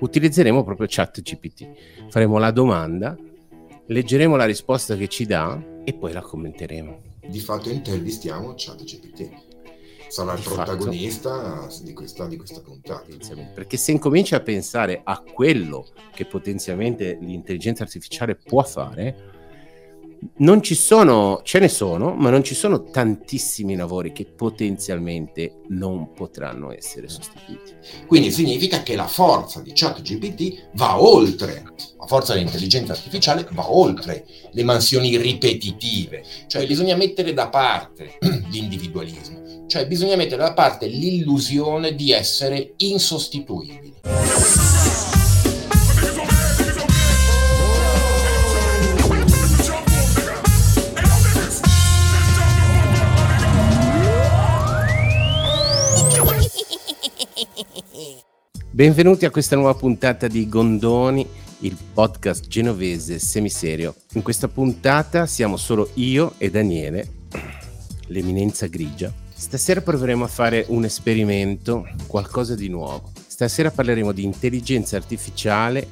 utilizzeremo proprio ChatGPT. Faremo la domanda, leggeremo la risposta che ci dà e poi la commenteremo. Di fatto intervistiamo ChatGPT sarà il protagonista di questa, di questa puntata. Perché se incominci a pensare a quello che potenzialmente l'intelligenza artificiale può fare, non ci sono, ce ne sono, ma non ci sono tantissimi lavori che potenzialmente non potranno essere sostituiti. Quindi significa che la forza di ChatGPT va oltre, la forza dell'intelligenza artificiale va oltre le mansioni ripetitive, cioè bisogna mettere da parte l'individualismo, cioè bisogna mettere da parte l'illusione di essere insostituibili. Benvenuti a questa nuova puntata di Gondoni, il podcast genovese semiserio. In questa puntata siamo solo io e Daniele, l'eminenza grigia. Stasera proveremo a fare un esperimento, qualcosa di nuovo. Stasera parleremo di intelligenza artificiale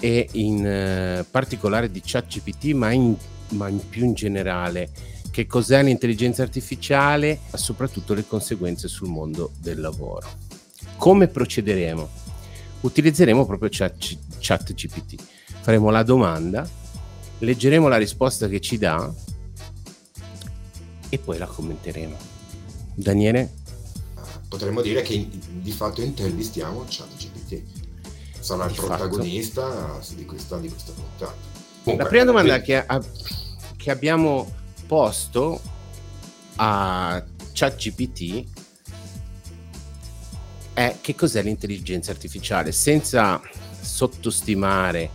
e in uh, particolare di ChatGPT, ma ma in più in generale che cos'è l'intelligenza artificiale, ma soprattutto le conseguenze sul mondo del lavoro. Come procederemo? Utilizzeremo proprio chat, chat GPT. Faremo la domanda, leggeremo la risposta che ci dà e poi la commenteremo. Daniele? Potremmo dire che di fatto intervistiamo ChatGPT. Sarà il protagonista di questa, di questa puntata. Comunque, la prima domanda che, a, che abbiamo posto a ChatGPT è che cos'è l'intelligenza artificiale, senza sottostimare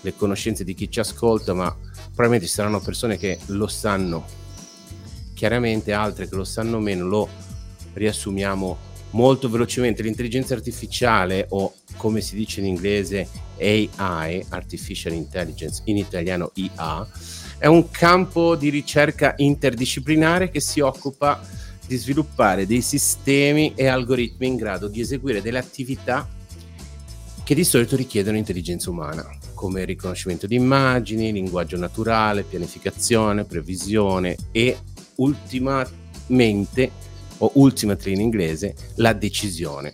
le conoscenze di chi ci ascolta, ma probabilmente ci saranno persone che lo sanno chiaramente, altre che lo sanno meno, lo riassumiamo molto velocemente. L'intelligenza artificiale o come si dice in inglese AI, Artificial Intelligence, in italiano IA, è un campo di ricerca interdisciplinare che si occupa di sviluppare dei sistemi e algoritmi in grado di eseguire delle attività che di solito richiedono intelligenza umana, come riconoscimento di immagini, linguaggio naturale, pianificazione, previsione e ultimamente, o ultimately in inglese, la decisione.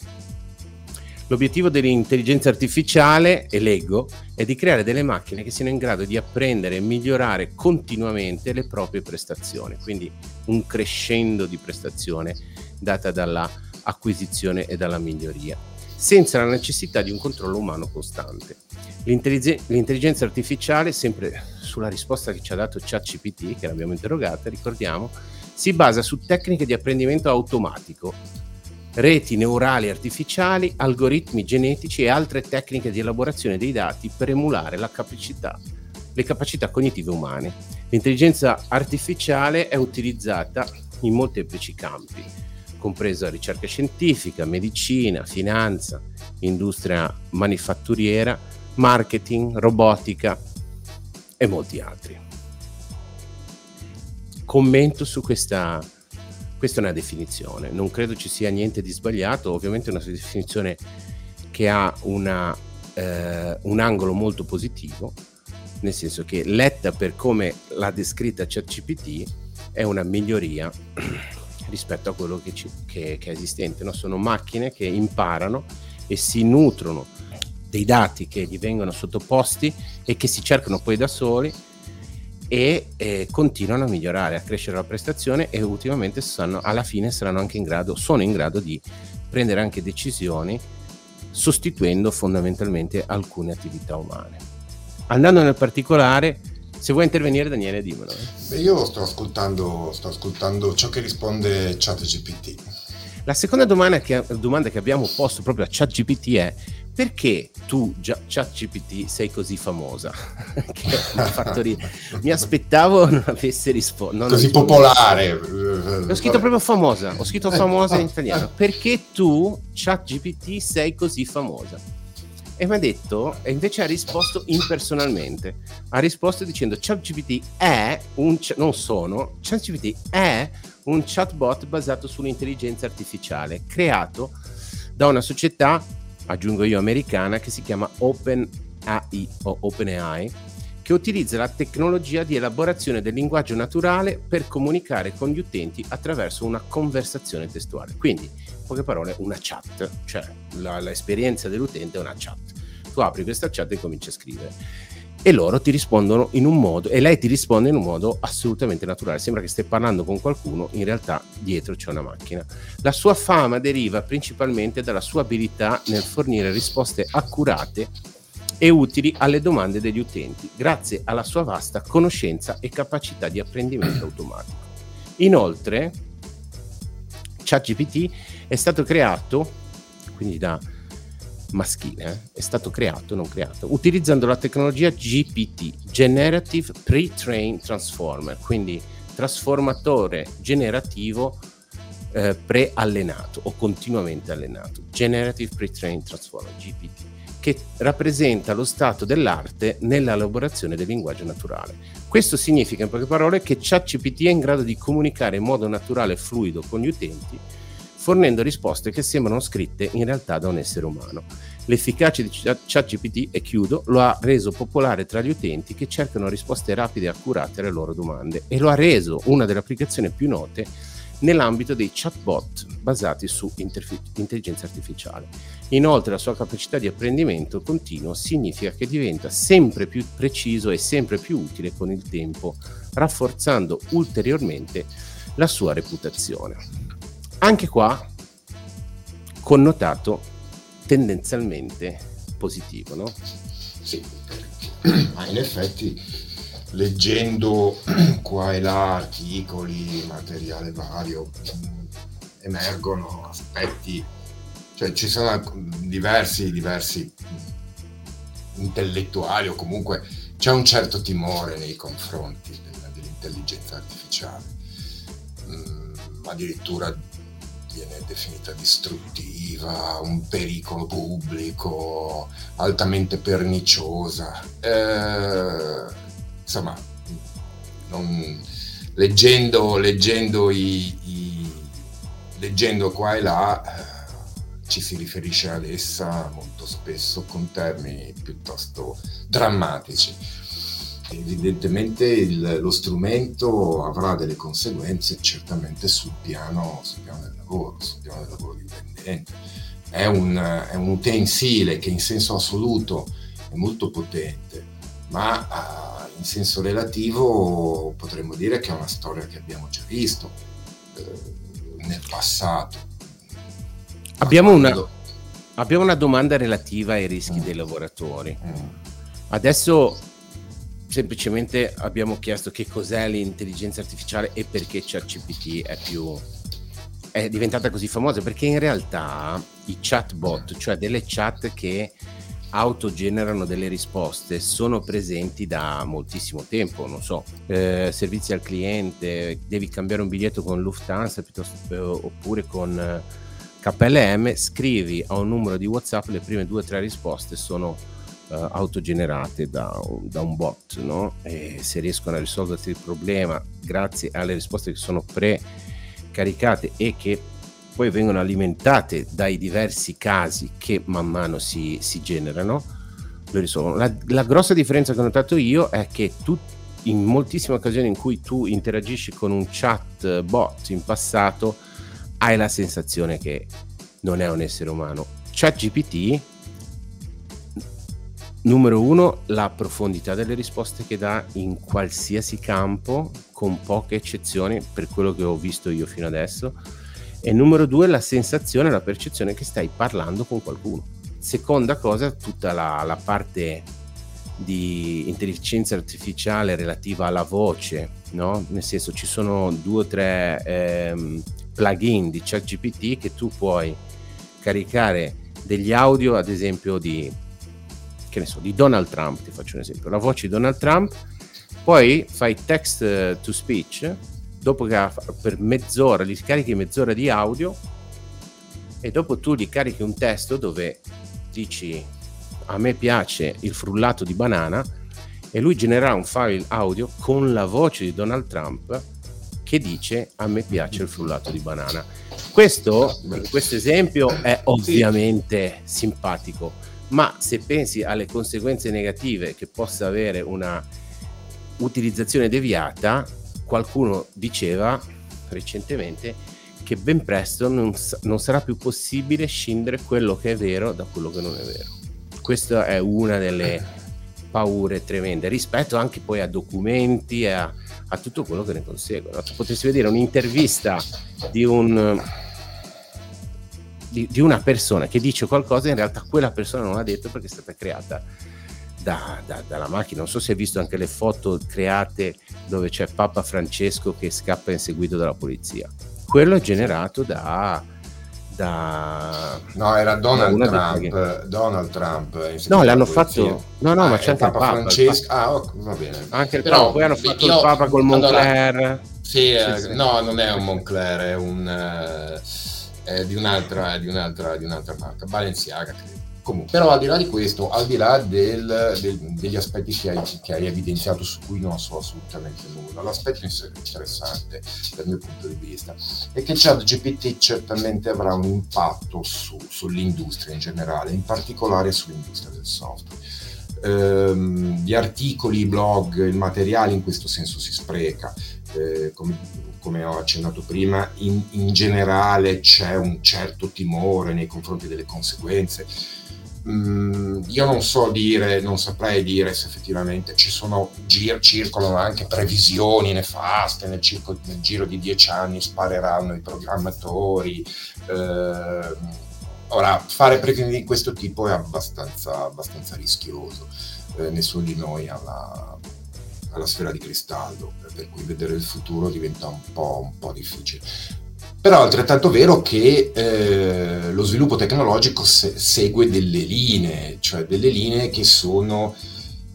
L'obiettivo dell'intelligenza artificiale, e leggo, è di creare delle macchine che siano in grado di apprendere e migliorare continuamente le proprie prestazioni, quindi un crescendo di prestazione data dall'acquisizione e dalla miglioria, senza la necessità di un controllo umano costante. L'intelligenza artificiale, sempre sulla risposta che ci ha dato ChatGPT, che l'abbiamo interrogata, ricordiamo, si basa su tecniche di apprendimento automatico reti neurali artificiali, algoritmi genetici e altre tecniche di elaborazione dei dati per emulare capacità, le capacità cognitive umane. L'intelligenza artificiale è utilizzata in molteplici campi, compresa ricerca scientifica, medicina, finanza, industria manifatturiera, marketing, robotica e molti altri. Commento su questa questa è una definizione, non credo ci sia niente di sbagliato, ovviamente è una definizione che ha una, eh, un angolo molto positivo, nel senso che letta per come l'ha descritta ChatGPT è una miglioria rispetto a quello che, ci, che, che è esistente. No? Sono macchine che imparano e si nutrono dei dati che gli vengono sottoposti e che si cercano poi da soli e eh, continuano a migliorare, a crescere la prestazione e ultimamente sanno, alla fine saranno anche in grado, sono in grado di prendere anche decisioni sostituendo fondamentalmente alcune attività umane. Andando nel particolare, se vuoi intervenire Daniele dimmelo. Eh. Io sto ascoltando, sto ascoltando ciò che risponde ChatGPT. La seconda domanda che, domanda che abbiamo posto proprio a ChatGPT è perché tu, ChatGPT, sei così famosa? mi, mi aspettavo non avesse risposto. Così popolare. Ho scritto proprio famosa, ho scritto famosa in italiano. Perché tu, ChatGPT, sei così famosa? E mi ha detto, e invece ha risposto impersonalmente. Ha risposto dicendo ChatGPT è un, non sono, ChatGPT è un chatbot basato sull'intelligenza artificiale creato da una società aggiungo io americana, che si chiama OpenAI o OpenAI, che utilizza la tecnologia di elaborazione del linguaggio naturale per comunicare con gli utenti attraverso una conversazione testuale. Quindi, in poche parole, una chat, cioè la, l'esperienza dell'utente è una chat. Tu apri questa chat e cominci a scrivere. E loro ti rispondono in un modo e lei ti risponde in un modo assolutamente naturale. Sembra che stai parlando con qualcuno in realtà dietro c'è una macchina. La sua fama deriva principalmente dalla sua abilità nel fornire risposte accurate e utili alle domande degli utenti grazie alla sua vasta conoscenza e capacità di apprendimento automatico. Inoltre ChatGPT è stato creato quindi da maschile eh, è stato creato, non creato, utilizzando la tecnologia GPT, Generative Pre-Trained Transformer, quindi trasformatore generativo eh, pre-allenato o continuamente allenato, Generative Pre-Trained Transformer, GPT, che rappresenta lo stato dell'arte nell'elaborazione del linguaggio naturale. Questo significa in poche parole che ChatGPT è in grado di comunicare in modo naturale e fluido con gli utenti fornendo risposte che sembrano scritte in realtà da un essere umano. L'efficacia di ChatGPT, e chiudo, lo ha reso popolare tra gli utenti che cercano risposte rapide e accurate alle loro domande e lo ha reso una delle applicazioni più note nell'ambito dei chatbot basati su interfi- intelligenza artificiale. Inoltre la sua capacità di apprendimento continuo significa che diventa sempre più preciso e sempre più utile con il tempo, rafforzando ulteriormente la sua reputazione. Anche qua connotato tendenzialmente positivo, no? Sì, ma in effetti leggendo qua e là articoli, materiale vario, emergono aspetti, cioè ci sono diversi, diversi intellettuali o comunque c'è un certo timore nei confronti dell'intelligenza artificiale, mm, addirittura viene definita distruttiva, un pericolo pubblico, altamente perniciosa. Eh, insomma, non, leggendo, leggendo, i, i, leggendo qua e là eh, ci si riferisce ad essa molto spesso con termini piuttosto drammatici evidentemente il, lo strumento avrà delle conseguenze certamente sul piano, sul piano del lavoro, sul piano del lavoro dipendente. È un, è un utensile che in senso assoluto è molto potente, ma uh, in senso relativo potremmo dire che è una storia che abbiamo già visto uh, nel passato. Abbiamo una, abbiamo una, domanda relativa ai rischi mm. dei lavoratori. Mm. Adesso semplicemente abbiamo chiesto che cos'è l'intelligenza artificiale e perché ChatGPT è più è diventata così famosa perché in realtà i chatbot, cioè delle chat che autogenerano delle risposte sono presenti da moltissimo tempo, non so, eh, servizi al cliente, devi cambiare un biglietto con Lufthansa eh, oppure con eh, KLM, scrivi a un numero di WhatsApp, le prime due o tre risposte sono uh, autogenerate da, da, un bot, no? Se riescono a risolverti il problema grazie alle risposte che sono pre-caricate e che poi vengono alimentate dai diversi casi che man mano si, si generano, lo risolvono. La, la, grossa differenza che ho notato io è che tu, in moltissime occasioni in cui tu interagisci con un chat bot in passato, hai la sensazione che non è un essere umano. ChatGPT Numero uno, la profondità delle risposte che dà in qualsiasi campo, con poche eccezioni per quello che ho visto io fino adesso. E numero due, la sensazione, la percezione che stai parlando con qualcuno. Seconda cosa, tutta la, la parte di intelligenza artificiale relativa alla voce, no? Nel senso ci sono due o tre ehm, plugin di ChatGPT che tu puoi caricare degli audio, ad esempio di che ne so, di Donald Trump, ti faccio un esempio, la voce di Donald Trump, poi fai text eh, to speech, dopo che per mezz'ora, gli carichi mezz'ora di audio e dopo tu gli carichi un testo dove dici a me piace il frullato di banana e lui genererà un file audio con la voce di Donald Trump che dice a me piace il frullato di banana. Questo, questo esempio è ovviamente simpatico, ma se pensi alle conseguenze negative che possa avere una utilizzazione deviata, qualcuno diceva recentemente che ben presto non, non, sarà più possibile scindere quello che è vero da quello che non è vero. Questa è una delle paure tremende rispetto anche poi a documenti e a, a tutto quello che ne consegue. No? Potresti vedere un'intervista di, un, di, di una persona che dice qualcosa in realtà quella persona non l'ha detto perché è stata creata da, da, dalla macchina. Non so se hai visto anche le foto create dove c'è Papa Francesco che scappa inseguito dalla polizia. Quello è generato da, da no era Donald Trump Donald Trump no l'hanno fatto no no ah, ma c'è anche Papa, Papa Francesco ah oh, va bene. Anche il Però, Papa poi hanno fatto io, il Papa col Moncler. allora, sì, eh, sì, no non è un Moncler è un eh, di un'altra di un'altra di un'altra marca Balenciaga Comunque, però al di là di questo, al di là del, del, degli aspetti che hai, che hai, evidenziato su cui non so assolutamente nulla, l'aspetto interessante dal mio punto di vista è che ChatGPT certamente avrà un impatto su, sull'industria in generale, in particolare sull'industria del software. Ehm, gli articoli, i blog, il materiale in questo senso si spreca. Eh, come, come, ho accennato prima, in, in generale c'è un certo timore nei confronti delle conseguenze Mm, io non so dire, non saprei dire se effettivamente ci sono, gir, circolano anche previsioni nefaste nel, circo, nel, giro di dieci anni spareranno i programmatori. Eh, ora, fare previsioni di questo tipo è abbastanza, abbastanza rischioso, eh, nessuno di noi ha la, ha la, sfera di cristallo, per cui vedere il futuro diventa un po', un po difficile. Però è altrettanto vero che eh, lo sviluppo tecnologico se- segue delle linee, cioè delle linee che sono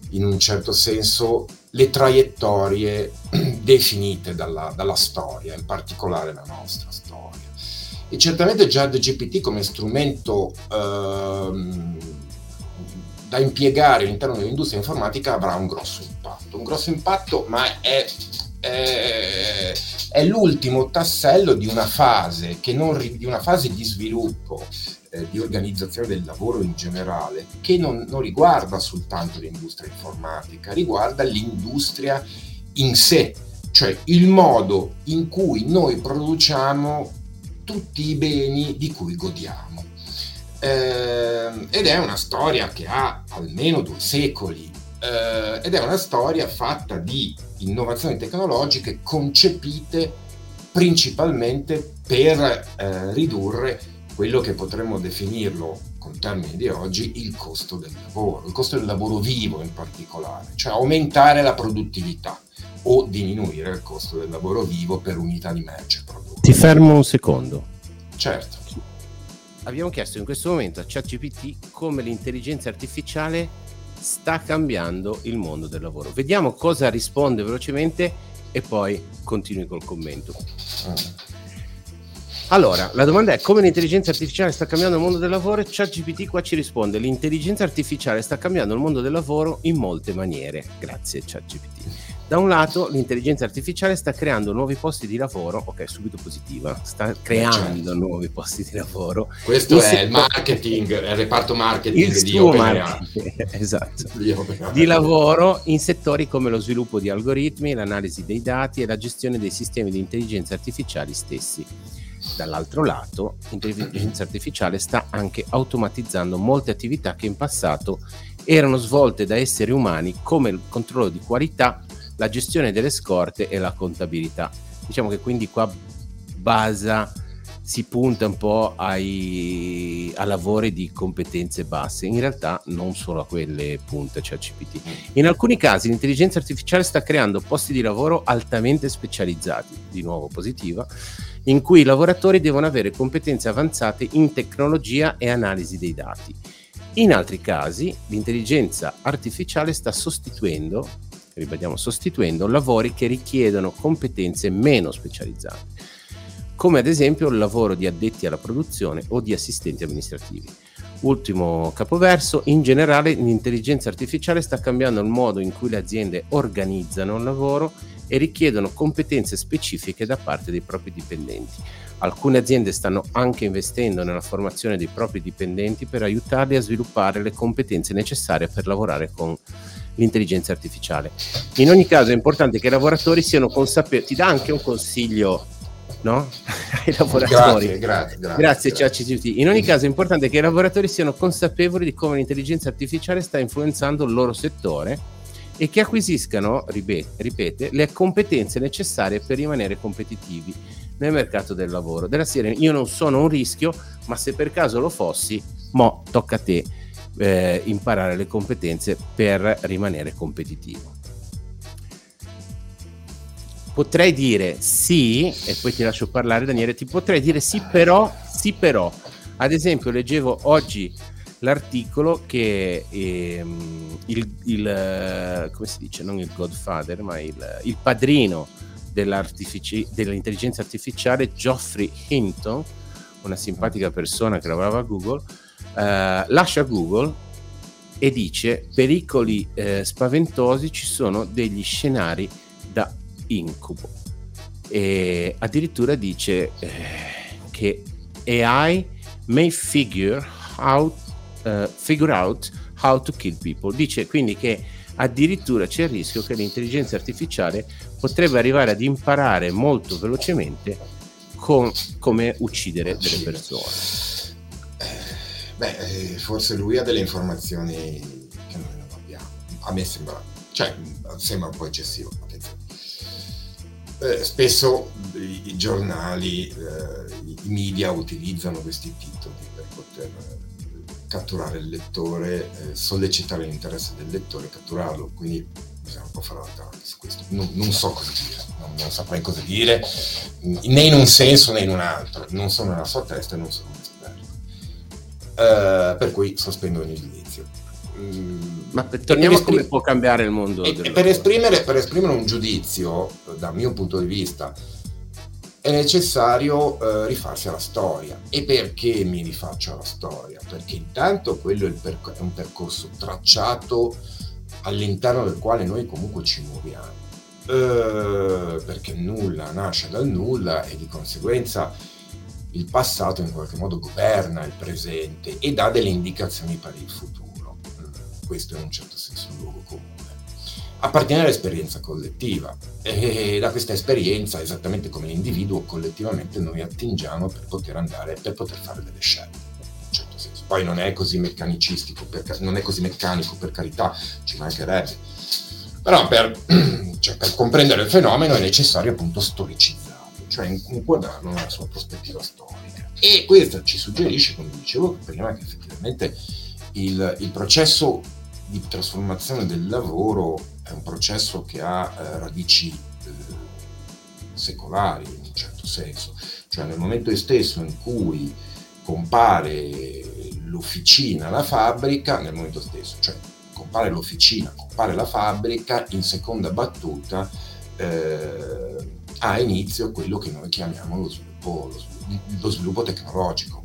in un certo senso le traiettorie definite dalla, dalla storia, in particolare la nostra storia. E certamente già GPT come strumento ehm, da impiegare all'interno dell'industria informatica avrà un grosso impatto. Un grosso impatto, ma è eh, è l'ultimo tassello di una fase, non, di, una fase di sviluppo, eh, di organizzazione del lavoro in generale, che non, non riguarda soltanto l'industria informatica, riguarda l'industria in sé, cioè il modo in cui noi produciamo tutti i beni di cui godiamo. Eh, ed è una storia che ha almeno due secoli eh, ed è una storia fatta di innovazioni tecnologiche concepite principalmente per eh, ridurre quello che potremmo definirlo con termini di oggi il costo del lavoro, il costo del lavoro vivo in particolare, cioè aumentare la produttività o diminuire il costo del lavoro vivo per unità di merce prodotta. Ti fermo un secondo. Certo. Abbiamo chiesto in questo momento a ChatGPT come l'intelligenza artificiale sta cambiando il mondo del lavoro. Vediamo cosa risponde velocemente e poi continui col commento. Allora, la domanda è come l'intelligenza artificiale sta cambiando il mondo del lavoro? ChatGPT qua ci risponde, l'intelligenza artificiale sta cambiando il mondo del lavoro in molte maniere. Grazie ChatGPT. Da un lato l'intelligenza artificiale sta creando nuovi posti di lavoro, ok, subito positiva, sta creando certo. nuovi posti di lavoro. Questo è il marketing, il reparto marketing il di marketing, esatto, di, di lavoro in settori come lo sviluppo di algoritmi, l'analisi dei dati e la gestione dei sistemi di intelligenza artificiali stessi. Dall'altro lato, l'intelligenza artificiale sta anche automatizzando molte attività che in passato erano svolte da esseri umani come il controllo di qualità la gestione delle scorte e la contabilità. Diciamo che quindi qua basa si punta un po' ai, a lavori di competenze basse, in realtà non solo a quelle punte, cioè CPT. In alcuni casi l'intelligenza artificiale sta creando posti di lavoro altamente specializzati, di nuovo positiva, in cui i lavoratori devono avere competenze avanzate in tecnologia e analisi dei dati. In altri casi l'intelligenza artificiale sta sostituendo ribadiamo, sostituendo lavori che richiedono competenze meno specializzate, come ad esempio il lavoro di addetti alla produzione o di assistenti amministrativi. Ultimo capoverso, in generale l'intelligenza artificiale sta cambiando il modo in cui le aziende organizzano il lavoro e richiedono competenze specifiche da parte dei propri dipendenti. Alcune aziende stanno anche investendo nella formazione dei propri dipendenti per aiutarli a sviluppare le competenze necessarie per lavorare con l'intelligenza artificiale. In ogni caso è importante che i lavoratori siano consapevoli, ti dà anche un consiglio no? ai lavoratori. Grazie, grazie, grazie. Grazie, ChatGPT. In ogni caso è importante che i lavoratori siano consapevoli di come l'intelligenza artificiale sta influenzando il loro settore e che acquisiscano, ripete, le competenze necessarie per rimanere competitivi nel mercato del lavoro. Della serie, io non sono un rischio, ma se per caso lo fossi, mo tocca a te eh, imparare le competenze per rimanere competitivo. Potrei dire sì, e poi ti lascio parlare Daniele, ti potrei dire sì però, sì però. Ad esempio leggevo oggi l'articolo che ehm, il, il, come si dice, non il godfather, ma il, il padrino dell'intelligenza artificiale, Geoffrey Hinton, una simpatica persona che lavorava a Google, eh, lascia Google e dice pericoli eh, spaventosi ci sono degli scenari da incubo. E addirittura dice eh, che AI may figure out, uh, figure out how to kill people. Dice quindi che addirittura c'è il rischio che l'intelligenza artificiale potrebbe arrivare ad imparare molto velocemente com- come uccidere delle persone Beh, eh, forse lui ha delle informazioni che noi non abbiamo. A me sembra, cioè, sembra un po' eccessivo. Eh, spesso i, giornali, eh, i media utilizzano questi titoli per poter eh, catturare il lettore, eh, sollecitare l'interesse del lettore, catturarlo. Quindi bisogna un po' fare la tardi su questo. Non, non, so cosa dire, non, non saprei cosa dire, né in un senso né in un altro. Non sono nella sua testa e non sono eh, per cui sospendo ogni giudizio. Mm, Ma torniamo a come può cambiare il mondo. E, e per, esprimere, per, esprimere, un giudizio, dal mio punto di vista, è necessario eh, rifarsi alla storia. E perché mi rifaccio alla storia? Perché intanto quello è, perc- è un percorso tracciato all'interno del quale noi comunque ci muoviamo. Eh, perché nulla nasce dal nulla e di conseguenza il passato in qualche modo governa il presente e dà delle indicazioni per il futuro. Mm, questo è in un certo senso un luogo comune. Appartiene all'esperienza collettiva e da questa esperienza, esattamente come l'individuo, collettivamente noi attingiamo per poter andare, per poter fare delle scelte. Certo. Poi non è così meccanicistico, per, non è così meccanico per carità, ci mancherebbe. Però per, cioè, per comprendere il fenomeno è necessario appunto storicizzare cioè inquadrarlo nella sua prospettiva storica. E questo ci suggerisce, come dicevo prima, che effettivamente il, il processo di trasformazione del lavoro è un processo che ha eh, radici eh, secolari in un certo senso, cioè nel momento stesso in cui compare l'officina, la fabbrica, nel momento stesso, cioè compare l'officina, compare la fabbrica, in seconda battuta eh, ha inizio quello che noi chiamiamo lo sviluppo, lo sviluppo, lo sviluppo tecnologico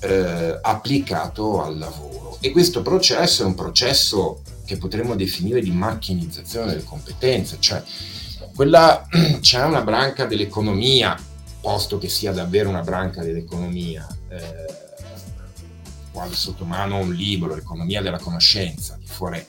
eh, applicato al lavoro. E questo processo è un processo che potremmo definire di macchinizzazione delle competenze, cioè quella, c'è una branca dell'economia, posto che sia davvero una branca dell'economia, eh, quale sotto mano un libro, L'economia della conoscenza di Foret,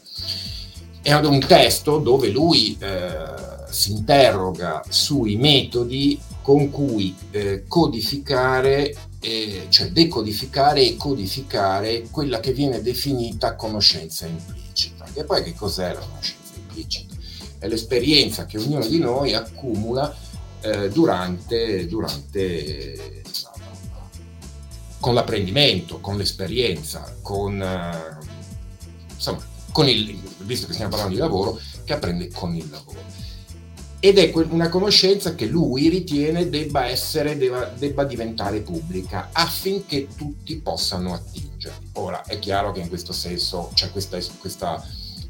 è un testo dove lui eh, si interroga sui metodi con cui eh, codificare, eh, cioè decodificare e codificare quella che viene definita conoscenza implicita. E poi che cos'è la conoscenza implicita? È l'esperienza che ognuno di noi accumula eh, durante, durante con l'apprendimento, con l'esperienza, con, eh, insomma, con il, visto che stiamo parlando di lavoro, che apprende con il lavoro ed è una conoscenza che lui ritiene debba essere, debba, debba, diventare pubblica affinché tutti possano attingerli. Ora è chiaro che in questo senso c'è questa, questa,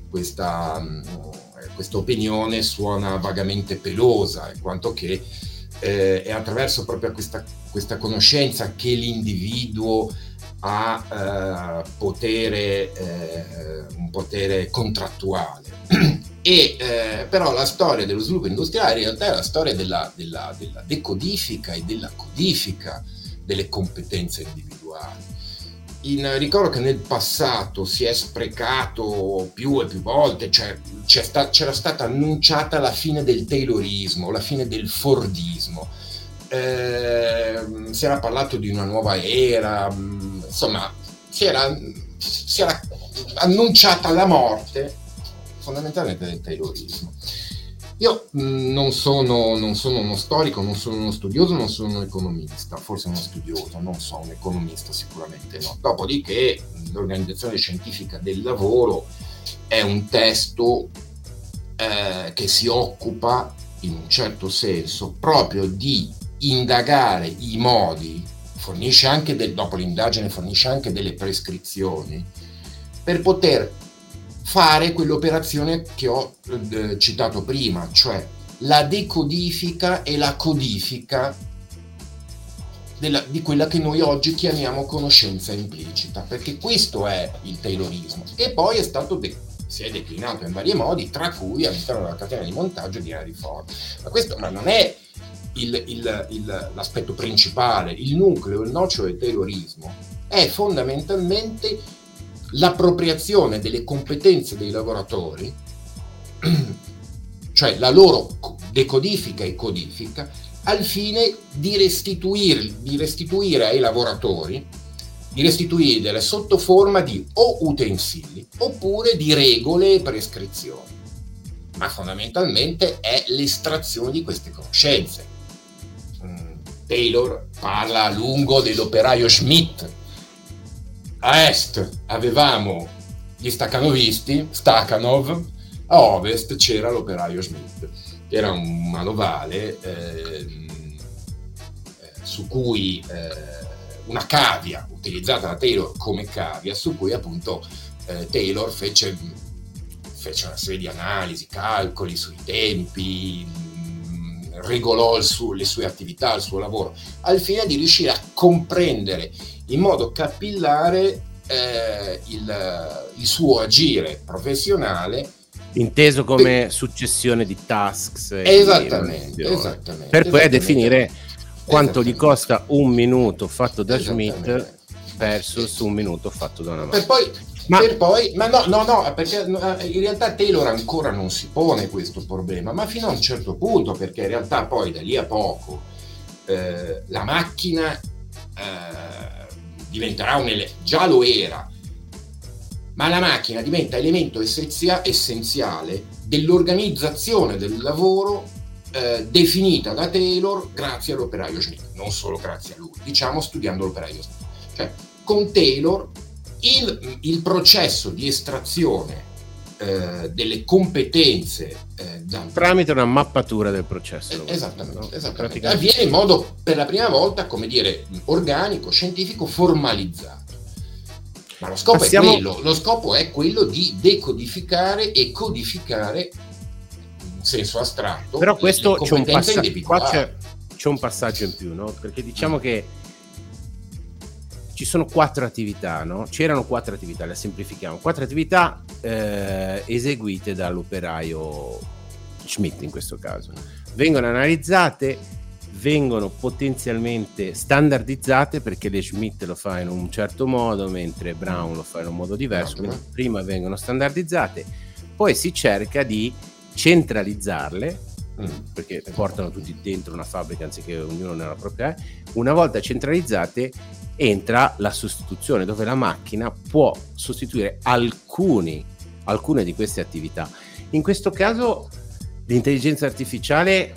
questa, mm, questa opinione suona vagamente pelosa, in quanto che eh, è attraverso proprio questa, questa conoscenza che l'individuo ha eh, potere, eh, un potere contrattuale E, eh, però la storia dello sviluppo industriale in realtà è la storia della, della, della decodifica e della codifica delle competenze individuali. In, ricordo che nel passato si è sprecato più e più volte, cioè sta, c'era stata annunciata la fine del Taylorismo, la fine del Fordismo. Eh, si era parlato di una nuova era, insomma, si era, si era annunciata la morte fondamentalmente del Taylorismo. Io mm, non sono, non sono, uno storico, non sono uno studioso, non sono un economista, forse uno studioso, non so, un economista sicuramente no. Dopodiché l'Organizzazione Scientifica del Lavoro è un testo eh, che si occupa in un certo senso proprio di indagare i modi, fornisce anche del, dopo l'indagine fornisce anche delle prescrizioni per poter fare quell'operazione che ho eh, citato prima, cioè la decodifica e la codifica della, di quella che noi oggi chiamiamo conoscenza implicita, perché questo è il Taylorismo, che poi è stato de- si è declinato in vari modi, tra cui all'interno della catena di montaggio di Henry Ford. Ma questo ma non è il, il, il, l'aspetto principale, il nucleo, il nocciolo del Taylorismo, è fondamentalmente l'appropriazione delle competenze dei lavoratori, cioè la loro decodifica e codifica, al fine di restituire, di restituire ai lavoratori, di restituirle sotto forma di o utensili oppure di regole e prescrizioni. Ma fondamentalmente è l'estrazione di queste conoscenze. Mm, Taylor parla a lungo dell'operaio Schmidt, a est avevamo gli staccanovisti, Stakhanov, a ovest c'era l'operaio Schmidt, che era un manovale ehm, eh, su cui eh, una cavia utilizzata da Taylor come cavia, su cui appunto eh, Taylor fece, fece, una serie di analisi, calcoli sui tempi, mh, regolò su, le sue attività, il suo lavoro, al fine di riuscire a comprendere in modo capillare eh, il, il, suo agire professionale. Inteso come per... successione di tasks. Esattamente, esattamente, Per poi definire quanto gli costa un minuto fatto da Schmidt versus un minuto fatto da una macchina. Per poi, ma... Per poi, ma no, no, no, perché eh, in realtà Taylor ancora non si pone questo problema, ma fino a un certo punto, perché in realtà poi da lì a poco eh, la macchina eh, diventerà un ele- già lo era, ma la macchina diventa elemento essenzia- essenziale dell'organizzazione del lavoro eh, definita da Taylor grazie all'operaio Schmidt, non solo grazie a lui, diciamo studiando l'operaio Schmidt. Cioè, con Taylor il, il processo di estrazione eh, delle competenze eh, da... tramite una mappatura del processo. Eh, esattamente, no? esattamente. avviene in modo per la prima volta, come dire, organico, scientifico, formalizzato. Ma lo scopo Passiamo... è quello, lo scopo è quello di decodificare e codificare in senso astratto. Però questo c'è un, passa... c'è, c'è un passaggio in più, no? Perché diciamo mm. che ci sono quattro attività, no? C'erano quattro attività, le semplifichiamo. Quattro attività eh, eseguite dall'operaio Schmidt in questo caso. Vengono analizzate, vengono potenzialmente standardizzate perché le Schmidt lo fa in un certo modo, mentre Brown lo fa in un modo diverso. Quindi prima vengono standardizzate, poi si cerca di centralizzarle mm. perché portano tutti dentro una fabbrica anziché ognuno nella propria. Una volta centralizzate entra la sostituzione dove la macchina può sostituire alcuni, alcune di queste attività. In questo caso l'intelligenza artificiale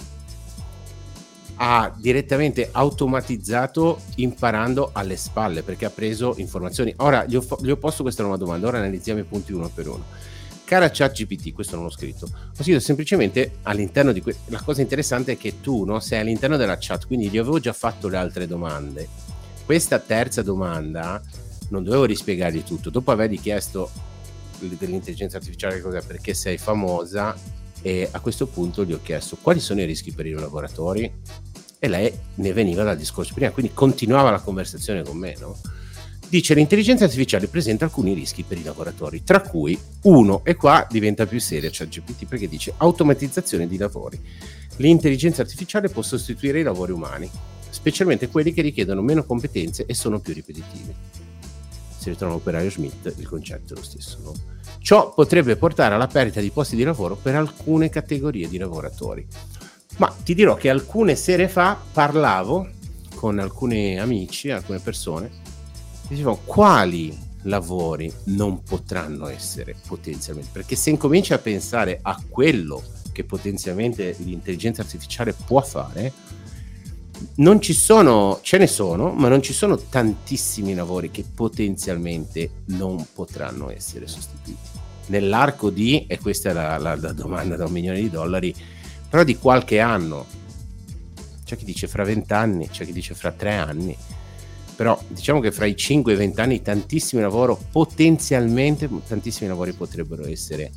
ha direttamente automatizzato imparando alle spalle perché ha preso informazioni. Ora gli ho, gli ho posto questa nuova domanda, ora analizziamo i punti uno per uno. Cara ChatGPT, questo non l'ho scritto, ho scritto semplicemente all'interno di questo. La cosa interessante è che tu no, sei all'interno della chat, quindi gli avevo già fatto le altre domande questa terza domanda non dovevo rispiegargli tutto. Dopo avergli chiesto dell'intelligenza artificiale cos'è, perché sei famosa, e a questo punto gli ho chiesto quali sono i rischi per i lavoratori e lei ne veniva dal discorso prima, quindi continuava la conversazione con me, no? Dice l'intelligenza artificiale presenta alcuni rischi per i lavoratori, tra cui uno, e qua diventa più seria ChatGPT perché dice automatizzazione di lavori. L'intelligenza artificiale può sostituire i lavori umani, specialmente quelli che richiedono meno competenze e sono più ripetitivi. Se ritorna operaio Schmidt, il concetto è lo stesso. No? Ciò potrebbe portare alla perdita di posti di lavoro per alcune categorie di lavoratori. Ma ti dirò che alcune sere fa parlavo con alcuni amici, alcune persone, dicevano quali lavori non potranno essere potenzialmente, perché se incominci a pensare a quello che potenzialmente l'intelligenza artificiale può fare, non ci sono, ce ne sono, ma non ci sono tantissimi lavori che potenzialmente non potranno essere sostituiti. Nell'arco di, e questa è la, la, la domanda da un milione di dollari, però di qualche anno. C'è chi dice fra vent'anni, c'è chi dice fra tre anni, però diciamo che fra i 5 e i 20 anni tantissimi lavori, potenzialmente tantissimi lavori potrebbero essere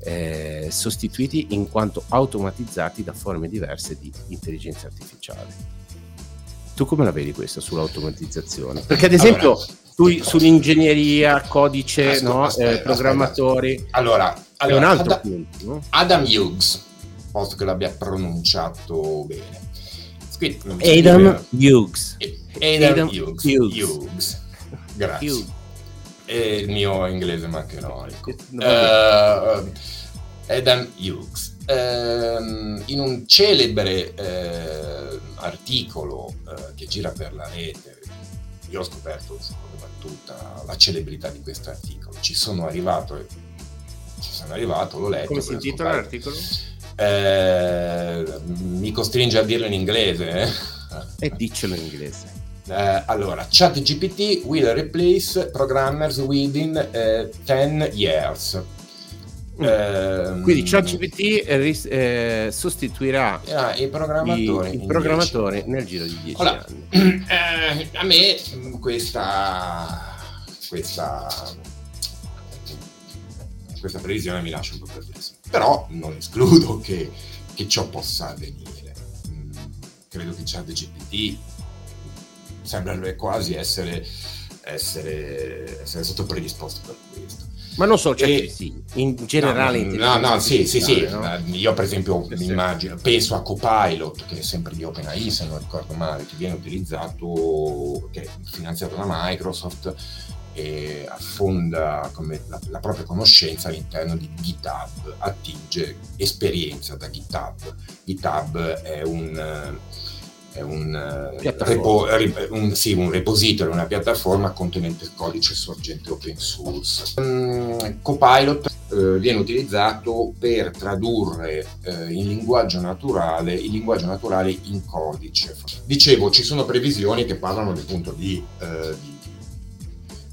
eh, sostituiti in quanto automatizzati da forme diverse di intelligenza artificiale. Tu come la vedi questa sull'automatizzazione? Perché ad esempio allora, tu, sull'ingegneria, codice, aspetta, no? aspetta, eh, programmatori... Aspetta. Allora, allora, è un altro Adam, punto. No? Adam Hughes, posto che l'abbia pronunciato bene. Scritto, Adam Hughes. Adam, Adam Hughes. Hughes. Hughes. Grazie. Hughes. E il mio inglese maccheronico. Uh, Adam Hughes. Uh, in un celebre uh, articolo eh, che gira per la rete, io ho scoperto, battuta, la celebrità di questo articolo. Ci sono arrivato, ci sono arrivato, l'ho letto. Come si intitola l'articolo? Eh, mi costringe a dirlo in inglese. Eh? E diccelo in inglese. Eh, allora, ChatGPT will replace programmers within 10 uh, years. Eh, Quindi ChatGPT eh, eh, sostituirà ah, i programmatori, i, i programmatori nel giro di 10 allora, anni. Eh, a me questa, questa, questa previsione mi lascia un po' perplesso. Però non escludo che, che ciò possa avvenire. Mm, credo che ChatGPT sembrerebbe quasi essere, essere, essere sotto predisposto per questo ma non solo, cioè, e, sì, in generale. No, no, no sì, sì, sì. No? Io per esempio mi immagino, penso a Copilot, che è sempre di OpenAI, se non ricordo male, che viene utilizzato, che è finanziato da Microsoft e affonda la, la, propria conoscenza all'interno di GitHub, attinge esperienza da GitHub. GitHub è un è un, eh, repo, un, sì, un repository, una piattaforma contenente codice sorgente open source. Um, Copilot eh, viene utilizzato per tradurre eh, in linguaggio naturale il linguaggio naturale in codice. Dicevo, ci sono previsioni che parlano appunto di, eh, di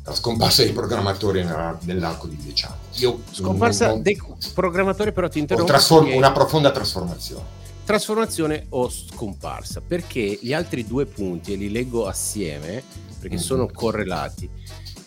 la scomparsa dei programmatori nell'arco di dieci anni. Io scomparsa non, non, dei programmatori però ti interrompo. Trasform- una profonda trasformazione trasformazione o scomparsa, perché gli altri due punti, e li leggo assieme, perché mm-hmm. sono correlati,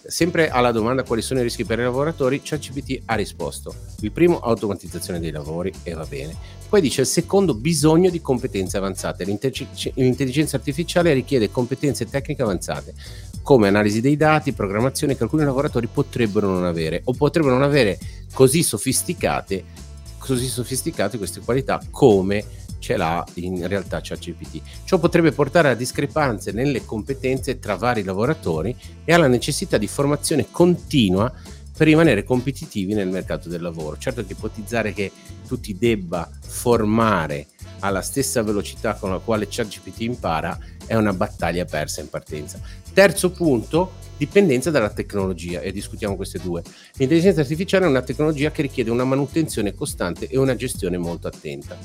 sempre alla domanda quali sono i rischi per i lavoratori, ChatGPT ha risposto. Il primo, automatizzazione dei lavori, e va bene. Poi dice il secondo, bisogno di competenze avanzate. L'intelligenza artificiale richiede competenze tecniche avanzate, come analisi dei dati, programmazione che alcuni lavoratori potrebbero non avere, o potrebbero non avere così sofisticate così sofisticate queste qualità come ce l'ha in realtà ChatGPT. Ciò potrebbe portare a discrepanze nelle competenze tra vari lavoratori e alla necessità di formazione continua per rimanere competitivi nel mercato del lavoro. Certo che ipotizzare che tu ti debba formare alla stessa velocità con la quale ChatGPT impara è una battaglia persa in partenza. Terzo punto, dipendenza dalla tecnologia e discutiamo queste due. L'intelligenza artificiale è una tecnologia che richiede una manutenzione costante e una gestione molto attenta.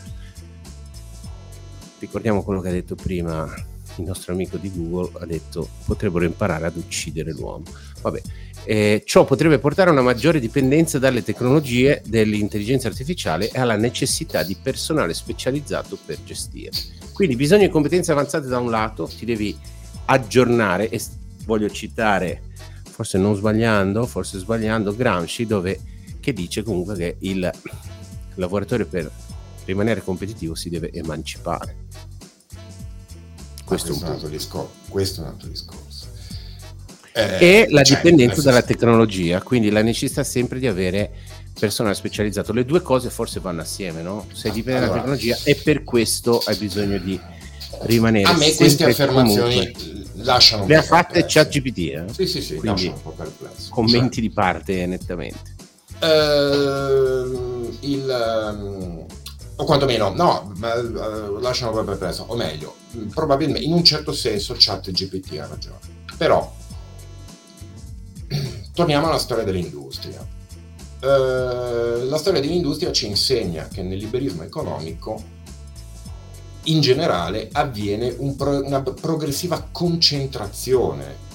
Ricordiamo quello che ha detto prima il nostro amico di Google, ha detto potrebbero imparare ad uccidere l'uomo. Vabbè, eh, ciò potrebbe portare a una maggiore dipendenza dalle tecnologie dell'intelligenza artificiale e alla necessità di personale specializzato per gestire. Quindi bisogno di competenze avanzate da un lato, ti devi aggiornare e voglio citare, forse non sbagliando, forse sbagliando, Gramsci, dove, che dice comunque che il lavoratore per rimanere competitivo si deve emancipare. Questo, questo, è, un discor- questo è un altro discorso. Eh, e la cioè, dipendenza dalla tecnologia, quindi la necessità sempre di avere personale specializzato. Le due cose forse vanno assieme, no? Sei dipendente allora, dalla tecnologia e per questo hai bisogno di rimanere. A me queste affermazioni comunque. lasciano. Le ha fatte ChatGPT, eh? Sì, sì, sì, quindi commenti cioè, di parte nettamente. Uh, il, um, o quantomeno, no, uh, lasciano proprio preso, o meglio, probabilmente in un certo senso ChatGPT ha ragione. Però torniamo alla storia dell'industria. Uh, la storia dell'industria ci insegna che nel liberismo economico in generale avviene un pro, una progressiva concentrazione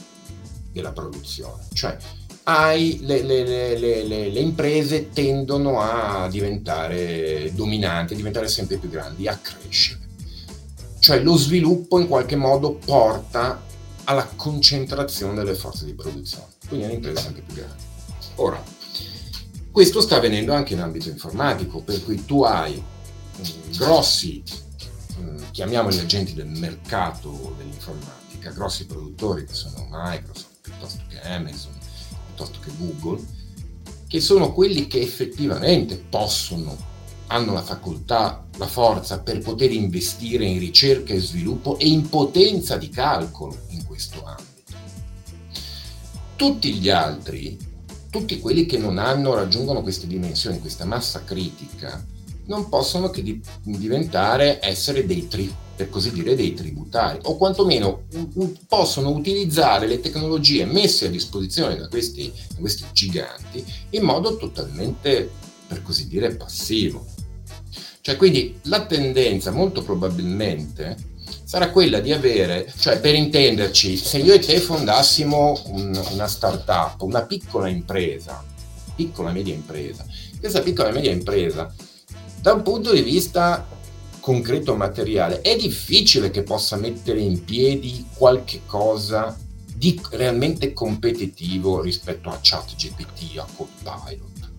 della produzione, cioè hai, le, le, le, le, imprese tendono a diventare dominanti, a diventare sempre più grandi, a crescere. Cioè lo sviluppo in qualche modo porta alla concentrazione delle forze di produzione, quindi alle imprese sempre più grandi. Ora, questo sta avvenendo anche in ambito informatico, per cui tu hai mh, grossi chiamiamoli agenti del mercato dell'informatica, grossi produttori che sono Microsoft piuttosto che Amazon, piuttosto che Google, che sono quelli che effettivamente possono, hanno la facoltà, la forza per poter investire in ricerca e sviluppo e in potenza di calcolo in questo ambito. Tutti gli altri, tutti quelli che non hanno, raggiungono queste dimensioni, questa massa critica, non possono che di, diventare, essere dei tri, per così dire, dei tributari, o quantomeno possono utilizzare le tecnologie messe a disposizione da questi, da questi giganti in modo totalmente, per così dire, passivo. Cioè, quindi la tendenza molto probabilmente sarà quella di avere, cioè per intenderci, se io e te fondassimo un, una startup, una piccola impresa, piccola media impresa, questa piccola media impresa da un punto di vista concreto materiale è difficile che possa mettere in piedi qualche cosa di realmente competitivo rispetto a ChatGPT, a Copilot.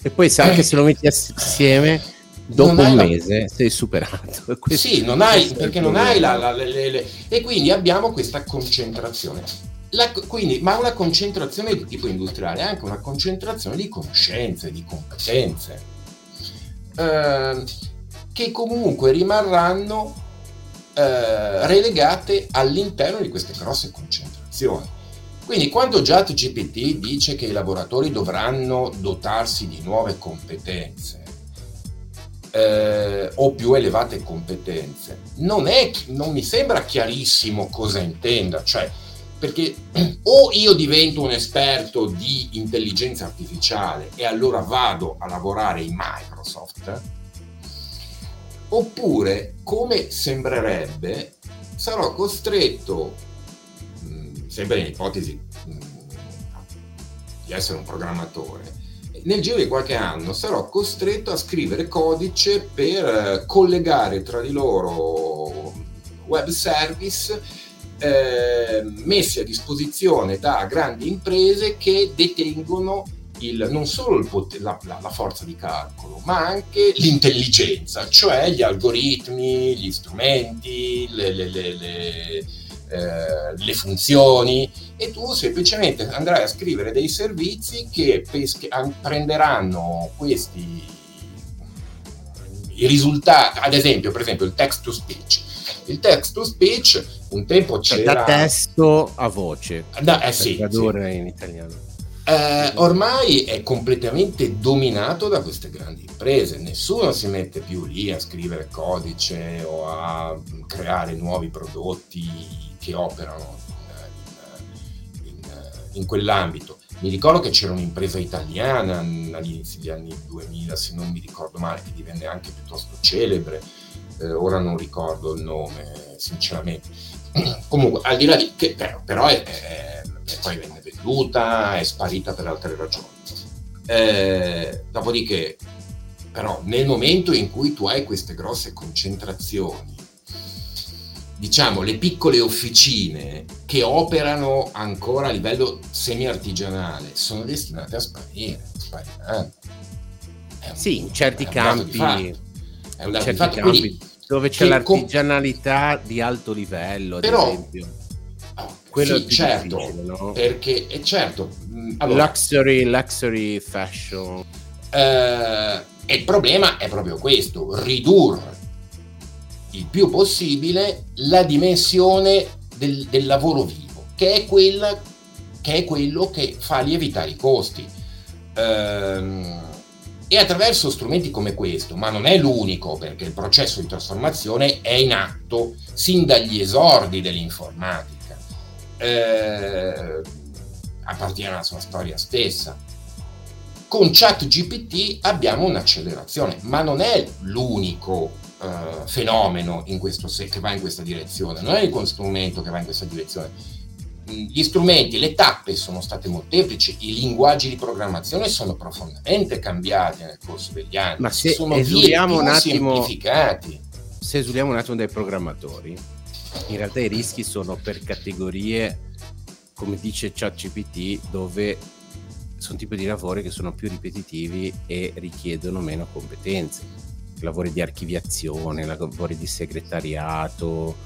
E poi se anche eh, se lo metti assieme dopo un mese la... sei superato. sì, non hai, perché non hai la, la, le, le, e quindi abbiamo questa concentrazione. La, quindi, ma una concentrazione di tipo industriale è anche una concentrazione di conoscenze, di competenze eh, che comunque rimarranno eh, relegate all'interno di queste grosse concentrazioni. Quindi quando GPT dice che i lavoratori dovranno dotarsi di nuove competenze eh, o più elevate competenze, non, è, non mi sembra chiarissimo cosa intenda, cioè perché o io divento un esperto di intelligenza artificiale e allora vado a lavorare in Microsoft, oppure, come sembrerebbe, sarò costretto, mh, sempre in ipotesi mh, di essere un programmatore, nel giro di qualche anno sarò costretto a scrivere codice per collegare tra di loro web service eh, messi a disposizione da grandi imprese che detengono il, non solo pot- la, la, la, forza di calcolo, ma anche l'intelligenza, cioè gli algoritmi, gli strumenti, le, le, le, eh, le funzioni e tu semplicemente andrai a scrivere dei servizi che pesche- prenderanno questi i risultati, ad esempio, per esempio il text to speech il text to speech un tempo cioè, c'era... Da testo a voce. Da, eh sì, sì. in italiano. Eh, ormai è completamente dominato da queste grandi imprese, nessuno si mette più lì a scrivere codice o a creare nuovi prodotti che operano in, in, in quell'ambito. Mi ricordo che c'era un'impresa italiana all'inizio degli anni 2000, se non mi ricordo male, che divenne anche piuttosto celebre, eh, ora non ricordo il nome sinceramente. Comunque, al di là di che però, però è, è, è, poi venne venduta, è sparita per altre ragioni. Eh, dopodiché, però, nel momento in cui tu hai queste grosse concentrazioni, diciamo le piccole officine che operano ancora a livello semi-artigianale sono destinate a sparire, spariranno. Sì, in certi campi è un fatto. Quindi, dove c'è l'artigianalità com- di alto livello, ad però, esempio. Quello sì, certo, no? perché è certo. Mm, allora, luxury, luxury fashion. Eh, e il problema è proprio questo, ridurre il più possibile la dimensione del, del lavoro vivo, che è, quella, che è quello che fa lievitare i costi. Ehm, e attraverso strumenti come questo, ma non è l'unico perché il processo di trasformazione è in atto sin dagli esordi dell'informatica, eh, appartiene alla sua storia stessa. Con ChatGPT abbiamo un'accelerazione, ma non è l'unico eh, fenomeno in questo, che va in questa direzione, non è l'unico strumento che va in questa direzione gli strumenti, le tappe sono state molteplici, i linguaggi di programmazione sono profondamente cambiati nel corso degli anni, ma se sono esuliamo un attimo, semplificati. Se esuliamo un attimo dai programmatori, in realtà i rischi sono per categorie, come dice ChatGPT, dove sono tipi di lavori che sono più ripetitivi e richiedono meno competenze. Lavori di archiviazione, lavori di segretariato,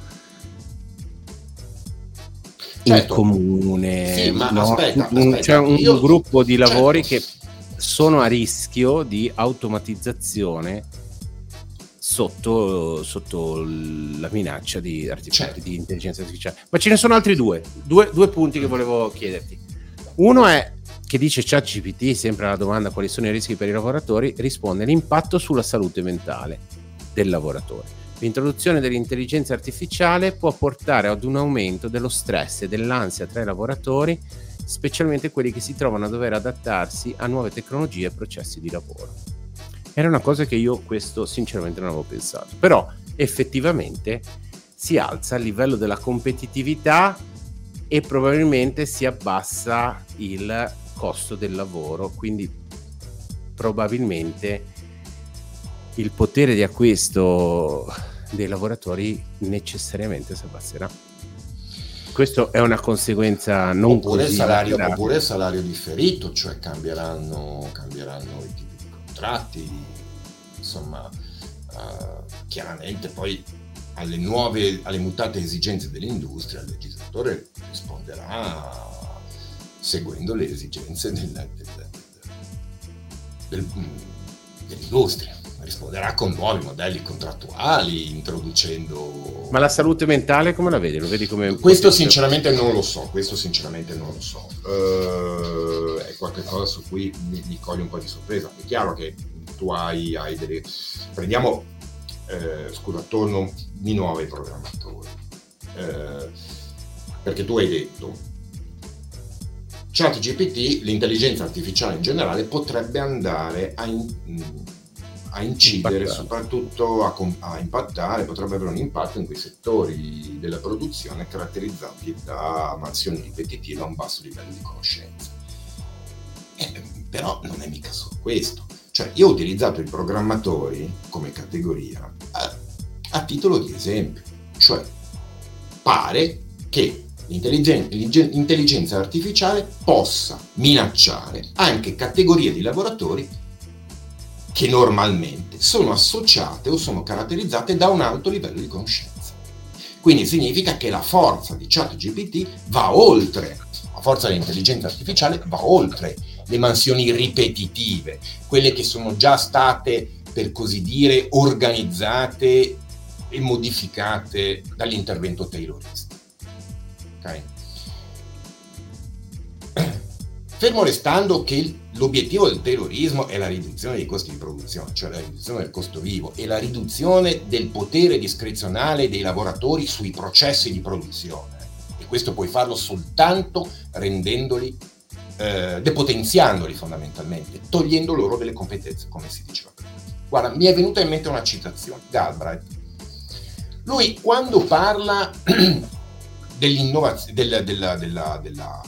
certo. comune, sì, ma no? aspetta, aspetta, c'è un io... gruppo di lavori certo. che sono a rischio di automatizzazione sotto, sotto la minaccia di, certo. di, intelligenza artificiale. Ma ce ne sono altri due, due, due punti che volevo chiederti. Uno è che dice ChatGPT, sempre alla domanda quali sono i rischi per i lavoratori, risponde l'impatto sulla salute mentale del lavoratore. L'introduzione dell'intelligenza artificiale può portare ad un aumento dello stress e dell'ansia tra i lavoratori, specialmente quelli che si trovano a dover adattarsi a nuove tecnologie e processi di lavoro. Era una cosa che io questo sinceramente non avevo pensato, però effettivamente si alza il livello della competitività e probabilmente si abbassa il costo del lavoro, quindi probabilmente il potere di acquisto dei lavoratori necessariamente si abbasserà. Questa è una conseguenza non oppure così salario, oppure salario differito, cioè cambieranno, cambieranno i tipi contratti, insomma, uh, chiaramente. Poi alle nuove, alle mutate esigenze dell'industria, il legislatore risponderà seguendo le esigenze del, del, del, dell'industria risponderà con nuovi modelli contrattuali, introducendo... Ma la salute mentale come la vedi? Lo vedi come... Questo sinceramente non lo so, questo sinceramente non lo so. Uh, è qualcosa su cui mi, mi, coglie un po' di sorpresa. È chiaro che tu hai, hai delle... Prendiamo, eh, scusa, torno di nuovo ai programmatori. Eh, perché tu hai detto ChatGPT, l'intelligenza artificiale in generale, potrebbe andare a, in, a incidere, impattare. soprattutto a, a, impattare, potrebbe avere un impatto in quei settori della produzione caratterizzati da mansioni ripetitive a un basso livello di conoscenza. Eh, però non è mica solo questo. Cioè, io ho utilizzato i programmatori come categoria a, a titolo di esempio. Cioè, pare che l'intelligenza artificiale possa minacciare anche categorie di lavoratori che normalmente sono associate o sono caratterizzate da un alto livello di conoscenza. Quindi significa che la forza di ChatGPT va oltre, la forza dell'intelligenza artificiale va oltre le mansioni ripetitive, quelle che sono già state, per così dire, organizzate e modificate dall'intervento taylorista. Okay? Fermo restando che l'obiettivo del terrorismo è la riduzione dei costi di produzione, cioè la riduzione del costo vivo e la riduzione del potere discrezionale dei lavoratori sui processi di produzione. E questo puoi farlo soltanto rendendoli, eh, depotenziandoli fondamentalmente, togliendo loro delle competenze, come si diceva prima. Guarda, mi è venuta in mente una citazione, Galbraith. Lui quando parla dell'innovazione, della, della, della, della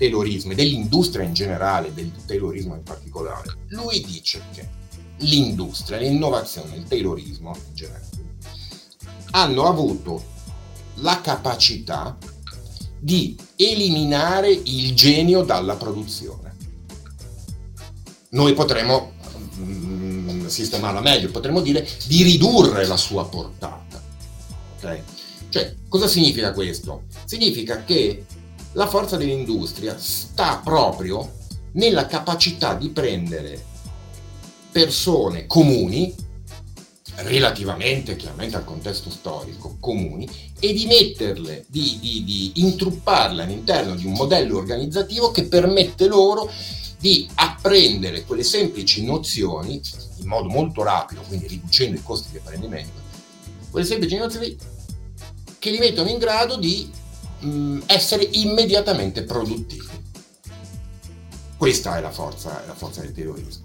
taylorismo e dell'industria in generale, del taylorismo in particolare, lui dice che l'industria, l'innovazione, il taylorismo in generale, hanno avuto la capacità di eliminare il genio dalla produzione. Noi potremmo mm, sistemarla meglio, potremmo dire di ridurre la sua portata. Okay? Cioè, cosa significa questo? Significa che la forza dell'industria sta proprio nella capacità di prendere persone comuni, relativamente chiaramente al contesto storico, comuni, e di metterle, di, di, di intrupparle all'interno di un modello organizzativo che permette loro di apprendere quelle semplici nozioni in modo molto rapido, quindi riducendo i costi di apprendimento, quelle semplici nozioni che li mettono in grado di mh, essere immediatamente produttivi. Questa è la forza, la forza del terrorismo.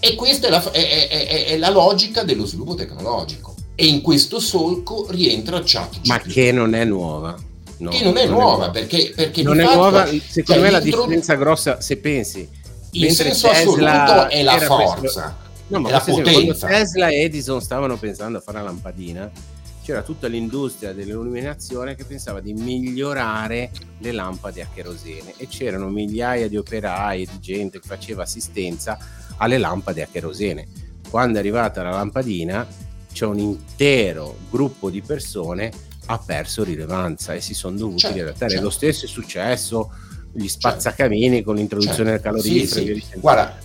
E questa è la, è, è, è la, logica dello sviluppo tecnologico. E in questo solco rientra ChatGPT. Ma che non è nuova. No, che non è non nuova, perché, perché non è fatto, nuova. Secondo me la differenza grossa, se pensi, il senso Tesla assoluto è la forza. Questo, no, ma la potenza. Tesla e Edison stavano pensando a fare la lampadina, c'era tutta l'industria dell'illuminazione che pensava di migliorare le lampade a kerosene e c'erano migliaia di operai di gente che faceva assistenza alle lampade a kerosene. Quando è arrivata la lampadina c'è un intero gruppo di persone ha perso rilevanza e si sono dovuti certo, riadattare. Certo. Lo stesso è successo gli spazzacamini certo. con l'introduzione certo. del calorifero. Sì, sì. Guarda,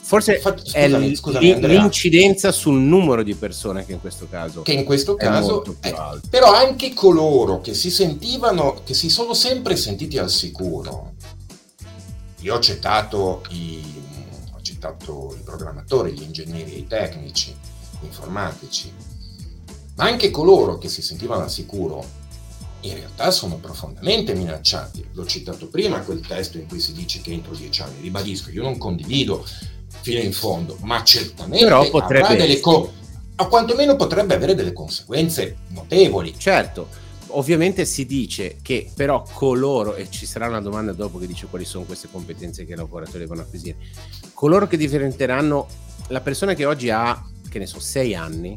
forse fa, scusami, è scusami, l'incidenza sul numero di persone che in questo caso che in questo caso è, però anche coloro che si sentivano che si sono sempre sentiti al sicuro. Io ho citato i, ho citato i programmatori, gli ingegneri i tecnici informatici, ma anche coloro che si sentivano al sicuro in realtà sono profondamente minacciati. L'ho citato prima quel testo in cui si dice che entro dieci anni, ribadisco, io non condivido fino in fondo, ma certamente Però potrebbe delle co- a quantomeno potrebbe avere delle conseguenze notevoli. Certo, ovviamente si dice che però coloro, e ci sarà una domanda dopo che dice quali sono queste competenze che i lavoratori devono acquisire, coloro che diventeranno la persona che oggi ha, che ne so, sei anni,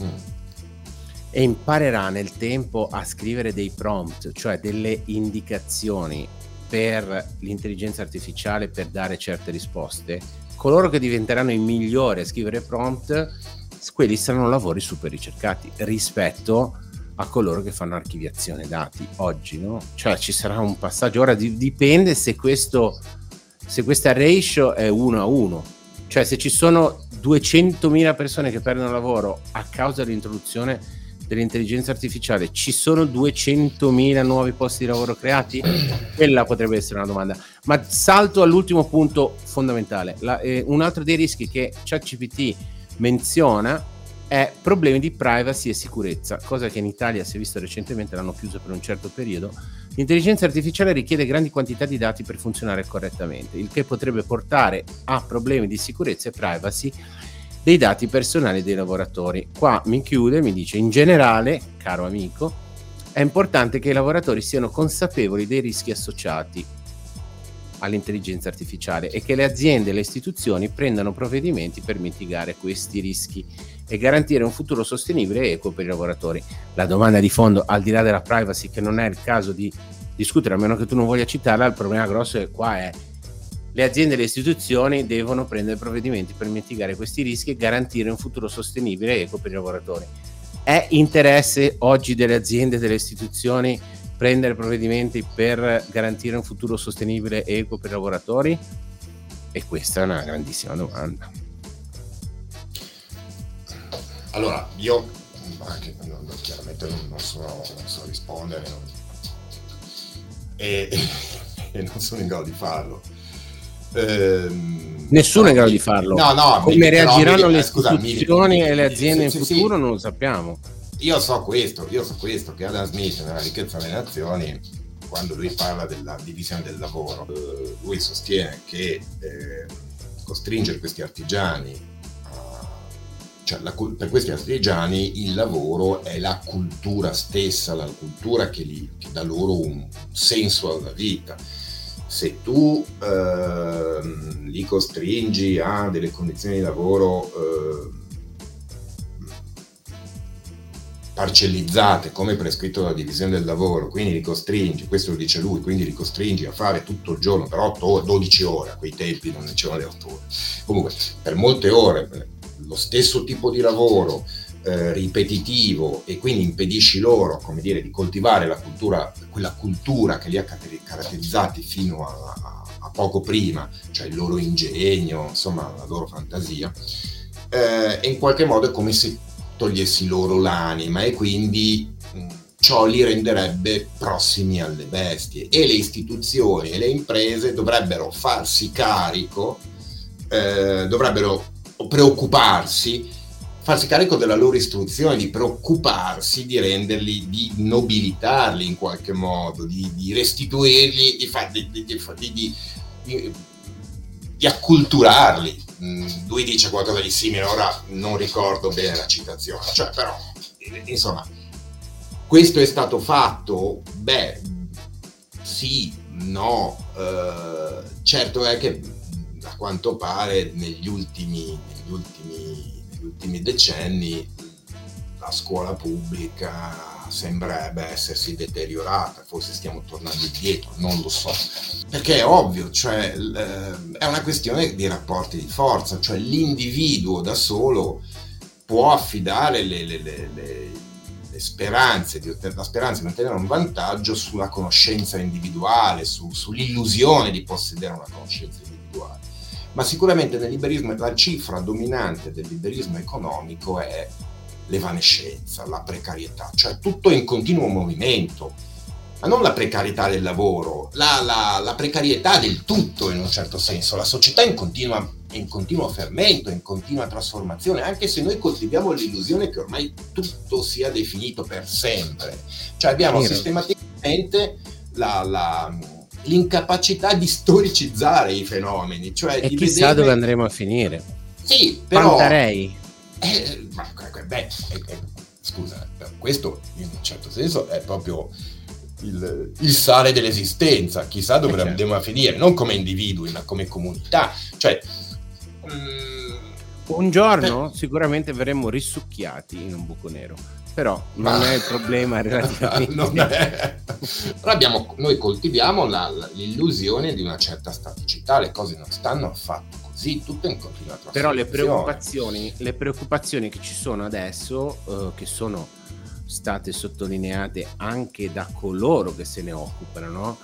mm e imparerà nel tempo a scrivere dei prompt, cioè delle indicazioni per l'intelligenza artificiale per dare certe risposte, coloro che diventeranno i migliori a scrivere prompt, quelli saranno lavori super ricercati rispetto a coloro che fanno archiviazione dati oggi, no? Cioè ci sarà un passaggio, ora dipende se, questo, se questa ratio è 1 a 1, cioè se ci sono 200.000 persone che perdono lavoro a causa dell'introduzione dell'intelligenza artificiale, ci sono 200.000 nuovi posti di lavoro creati? Quella potrebbe essere una domanda. Ma salto all'ultimo punto fondamentale. La, eh, un altro dei rischi che ChatGPT menziona è problemi di privacy e sicurezza, cosa che in Italia si è visto recentemente, l'hanno chiuso per un certo periodo. L'intelligenza artificiale richiede grandi quantità di dati per funzionare correttamente, il che potrebbe portare a problemi di sicurezza e privacy dei dati personali dei lavoratori. Qua mi chiude, mi dice in generale, caro amico, è importante che i lavoratori siano consapevoli dei rischi associati all'intelligenza artificiale e che le aziende e le istituzioni prendano provvedimenti per mitigare questi rischi e garantire un futuro sostenibile e equo per i lavoratori. La domanda di fondo, al di là della privacy, che non è il caso di discutere, a meno che tu non voglia citarla, il problema grosso è qua è le aziende e le istituzioni devono prendere provvedimenti per mitigare questi rischi e garantire un futuro sostenibile e equo per i lavoratori. È interesse oggi delle aziende e delle istituzioni prendere provvedimenti per garantire un futuro sostenibile e equo per i lavoratori? E questa è una grandissima domanda. Allora, io anche, non, chiaramente non, non, so, non, so, rispondere non, e, e non sono in grado di farlo Ehm, Nessuno è in grado di farlo. No, no, Come reagiranno le istituzioni e le aziende sì, in sì, futuro sì. non lo sappiamo. Io so questo, io so questo, che Adam Smith nella ricchezza delle nazioni, quando lui parla della divisione del lavoro, eh, lui sostiene che eh, costringere questi artigiani cioè la, per questi artigiani il lavoro è la cultura stessa, la cultura che, li, che dà loro un senso alla vita se tu eh, li costringi a delle condizioni di lavoro eh, parcellizzate come prescritto dalla divisione del lavoro, quindi li costringi, questo lo dice lui, quindi li costringi a fare tutto il giorno per 8 ore, 12 ore, a quei tempi non c'erano le 8 ore. Comunque, per molte ore, lo stesso tipo di lavoro, eh, ripetitivo e quindi impedisci loro, come dire, di coltivare la cultura, quella cultura che li ha caratterizzati fino a, a, a poco prima, cioè il loro ingegno, insomma la loro fantasia, eh, in qualche modo è come se togliessi loro l'anima e quindi mh, ciò li renderebbe prossimi alle bestie. E le istituzioni e le imprese dovrebbero farsi carico, eh, dovrebbero preoccuparsi, farsi carico della loro istruzione, di preoccuparsi di renderli, di nobilitarli in qualche modo, di, di restituirli, di, far, di, di acculturarli. Mm, lui dice qualcosa di simile, ora non ricordo bene la citazione, cioè però, insomma, questo è stato fatto? Beh, sì, no, eh, certo è che a quanto pare negli ultimi, negli ultimi, negli ultimi decenni la scuola pubblica sembrerebbe essersi deteriorata, forse stiamo tornando indietro, non lo so. Perché è ovvio, cioè, è una questione di rapporti di forza, cioè l'individuo da solo può affidare le, le, le, le speranze di la speranza di ottenere un vantaggio sulla conoscenza individuale, su, sull'illusione di possedere una conoscenza. Ma sicuramente nel liberismo la cifra dominante del liberismo economico è l'evanescenza, la precarietà, cioè tutto in continuo movimento, ma non la precarietà del lavoro, la, la, la precarietà del tutto in un certo senso, la società in, continua, in continuo fermento, in continua trasformazione, anche se noi coltiviamo l'illusione che ormai tutto sia definito per sempre, cioè abbiamo sì, sistematicamente la, la l'incapacità di storicizzare i fenomeni. Cioè e chissà vedere... dove andremo a finire. Sì, però... Pantarei. Eh, ma, beh, eh, eh, scusa, questo in un certo senso è proprio il, il sale dell'esistenza. Chissà dove certo. andiamo a finire, non come individui, ma come comunità. Cioè... Mm, un giorno per... sicuramente verremo risucchiati in un buco nero però non ah. è il problema relativamente. è... Però abbiamo, noi coltiviamo la, l'illusione di una certa staticità, le cose non stanno affatto così, tutto in continua trasformazione. Però le preoccupazioni, le preoccupazioni che ci sono adesso, eh, che sono state sottolineate anche da coloro che se ne occupano, no?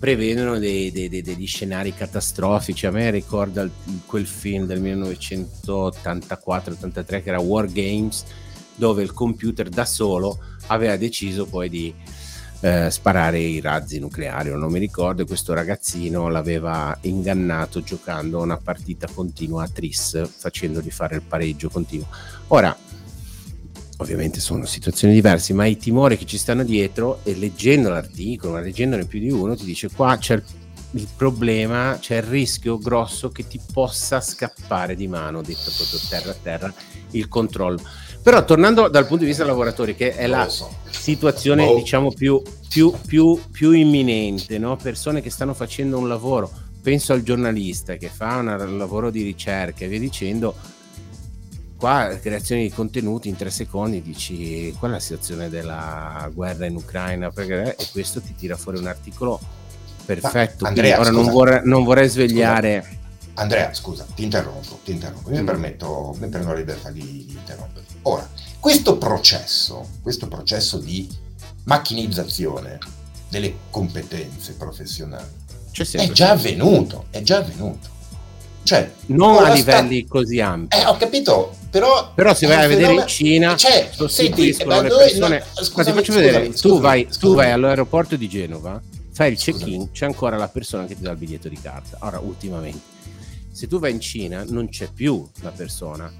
prevedono dei, dei, dei, degli scenari catastrofici. A me ricorda quel film del 1984-83 che era War Games dove il computer da solo aveva deciso poi di eh, sparare i razzi nucleari, non mi ricordo, e questo ragazzino l'aveva ingannato giocando una partita continua a Tris, facendogli fare il pareggio continuo. Ora, ovviamente sono situazioni diverse, ma i timori che ci stanno dietro, e leggendo l'articolo, ma leggendone più di uno, ti dice qua c'è il problema, c'è il rischio grosso che ti possa scappare di mano, detto proprio terra a terra, il controllo. Però tornando dal punto di vista dei lavoratori, che è la so. situazione oh. diciamo più, più, più, più imminente, no? persone che stanno facendo un lavoro, penso al giornalista che fa un lavoro di ricerca e via dicendo, qua creazione di contenuti in tre secondi dici qual è la situazione della guerra in Ucraina perché, e questo ti tira fuori un articolo perfetto. Andrea, ora non vorrei, non vorrei svegliare... Scusa. Andrea, scusa, ti interrompo, ti interrompo. Mi, mm. permetto, mi prendo la libertà di, di interrompere. Ora, questo processo, questo processo di macchinizzazione delle competenze professionali è già avvenuto, è già avvenuto. Cioè, non a livelli sta... così ampi. Eh, ho capito, però... Però se vai a vedere in Cina, cioè, senti, le persone... No, scusami, ti faccio vedere, scusami, tu, vai, scusami. tu vai all'aeroporto di Genova, fai il check-in, c'è ancora la persona che ti dà il biglietto di carta. Ora, ultimamente, se tu vai in Cina, non c'è più la persona,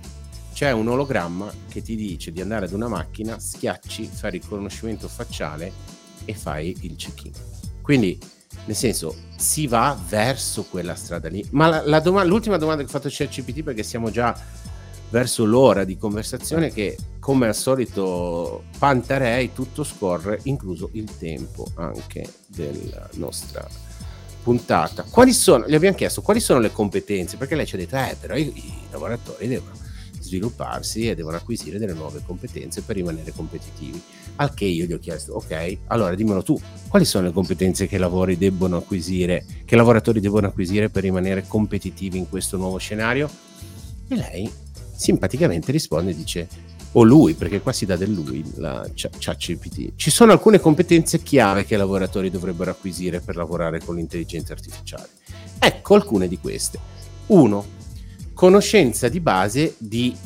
c'è un ologramma che ti dice di andare ad una macchina, schiacci, fai riconoscimento facciale e fai il check-in. Quindi, nel senso, si va verso quella strada lì. Ma la, la doma- l'ultima domanda che ho fatto a ChatGPT, perché siamo già verso l'ora di conversazione, che come al solito pantarei, tutto scorre, incluso il tempo anche della nostra puntata. Quali sono, gli abbiamo chiesto quali sono le competenze, perché lei ci ha detto, eh, però i, i lavoratori devono svilupparsi e devono acquisire delle nuove competenze per rimanere competitivi. Al che io gli ho chiesto, ok, allora dimmelo tu, quali sono le competenze che i lavori debbono acquisire, che i lavoratori devono acquisire per rimanere competitivi in questo nuovo scenario? E lei simpaticamente risponde e dice, o lui, perché qua si dà del lui, la ChatGPT. Ci sono alcune competenze chiave che i lavoratori dovrebbero acquisire per lavorare con l'intelligenza artificiale. Ecco alcune di queste. 1. Conoscenza di base di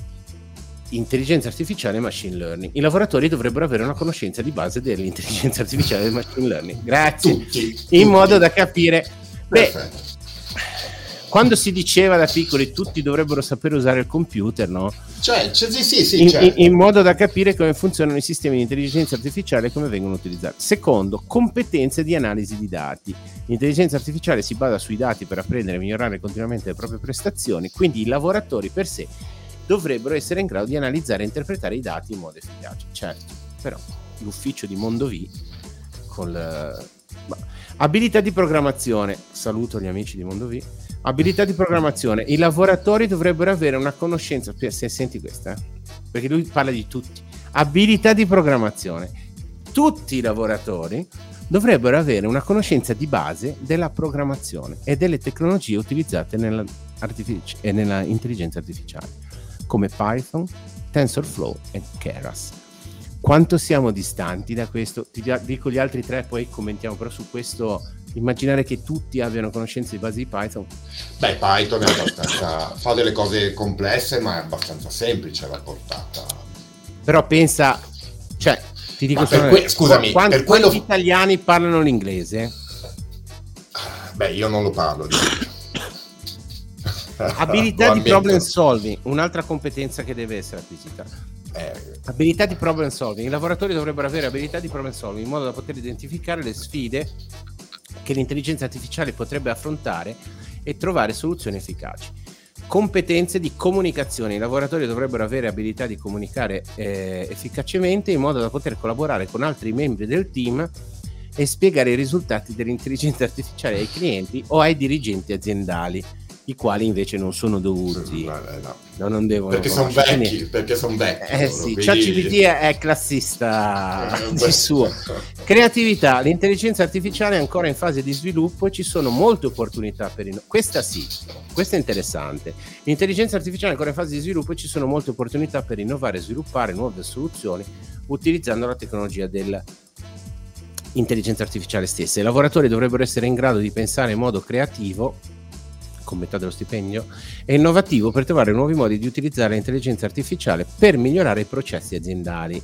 intelligenza artificiale e machine learning. I lavoratori dovrebbero avere una conoscenza di base dell'intelligenza artificiale e del machine learning. Grazie. Tutti, in tutti. modo da capire... Beh, quando si diceva da piccoli tutti dovrebbero sapere usare il computer, no? Cioè, cioè sì, sì, sì, in, certo. in, in, modo da capire come funzionano i sistemi di intelligenza artificiale e come vengono utilizzati. Secondo, competenze di analisi di dati. L'intelligenza artificiale si basa sui dati per apprendere e migliorare continuamente le proprie prestazioni, quindi i lavoratori per sé dovrebbero essere in grado di analizzare e interpretare i dati in modo efficace. Certo, però l'ufficio di Mondovì con abilità di programmazione, saluto gli amici di Mondovì Abilità di programmazione. I lavoratori dovrebbero avere una conoscenza, se senti questa, eh? perché lui parla di tutti. Abilità di programmazione. Tutti i lavoratori dovrebbero avere una conoscenza di base della programmazione e delle tecnologie utilizzate nella, e nella artificiale, come Python, TensorFlow e Keras. Quanto siamo distanti da questo? Ti dico gli altri tre, poi commentiamo, però su questo immaginare che tutti abbiano conoscenze di base di Python. Beh, Python è abbastanza, fa delle cose complesse, ma è abbastanza semplice la portata. Però pensa, cioè, ti dico solo, que- scusami, quanti, per quello... quanti italiani parlano l'inglese? Beh, io non lo parlo. Abilità di problem solving, un'altra competenza che deve essere acquisita. Eh, abilità di problem solving. I lavoratori dovrebbero avere abilità di problem solving in modo da poter identificare le sfide che l'intelligenza artificiale potrebbe affrontare e trovare soluzioni efficaci. Competenze di comunicazione. I lavoratori dovrebbero avere abilità di comunicare eh, efficacemente in modo da poter collaborare con altri membri del team e spiegare i risultati dell'intelligenza artificiale ai clienti o ai dirigenti aziendali i quali invece non sono dovuti. No, no. No, non devono perché sono vecchi, perché sono vecchi. Eh sì, quindi... ChatGPT è classista eh, di suo. Creatività, l'intelligenza artificiale è ancora in fase di sviluppo e ci sono molte opportunità per innovare. Questa sì, questa è interessante. L'intelligenza artificiale è ancora in fase di sviluppo e ci sono molte opportunità per innovare e sviluppare nuove soluzioni utilizzando la tecnologia dell'intelligenza artificiale stessa. I lavoratori dovrebbero essere in grado di pensare in modo creativo con metà dello stipendio, è innovativo per trovare nuovi modi di utilizzare l'intelligenza artificiale per migliorare i processi aziendali,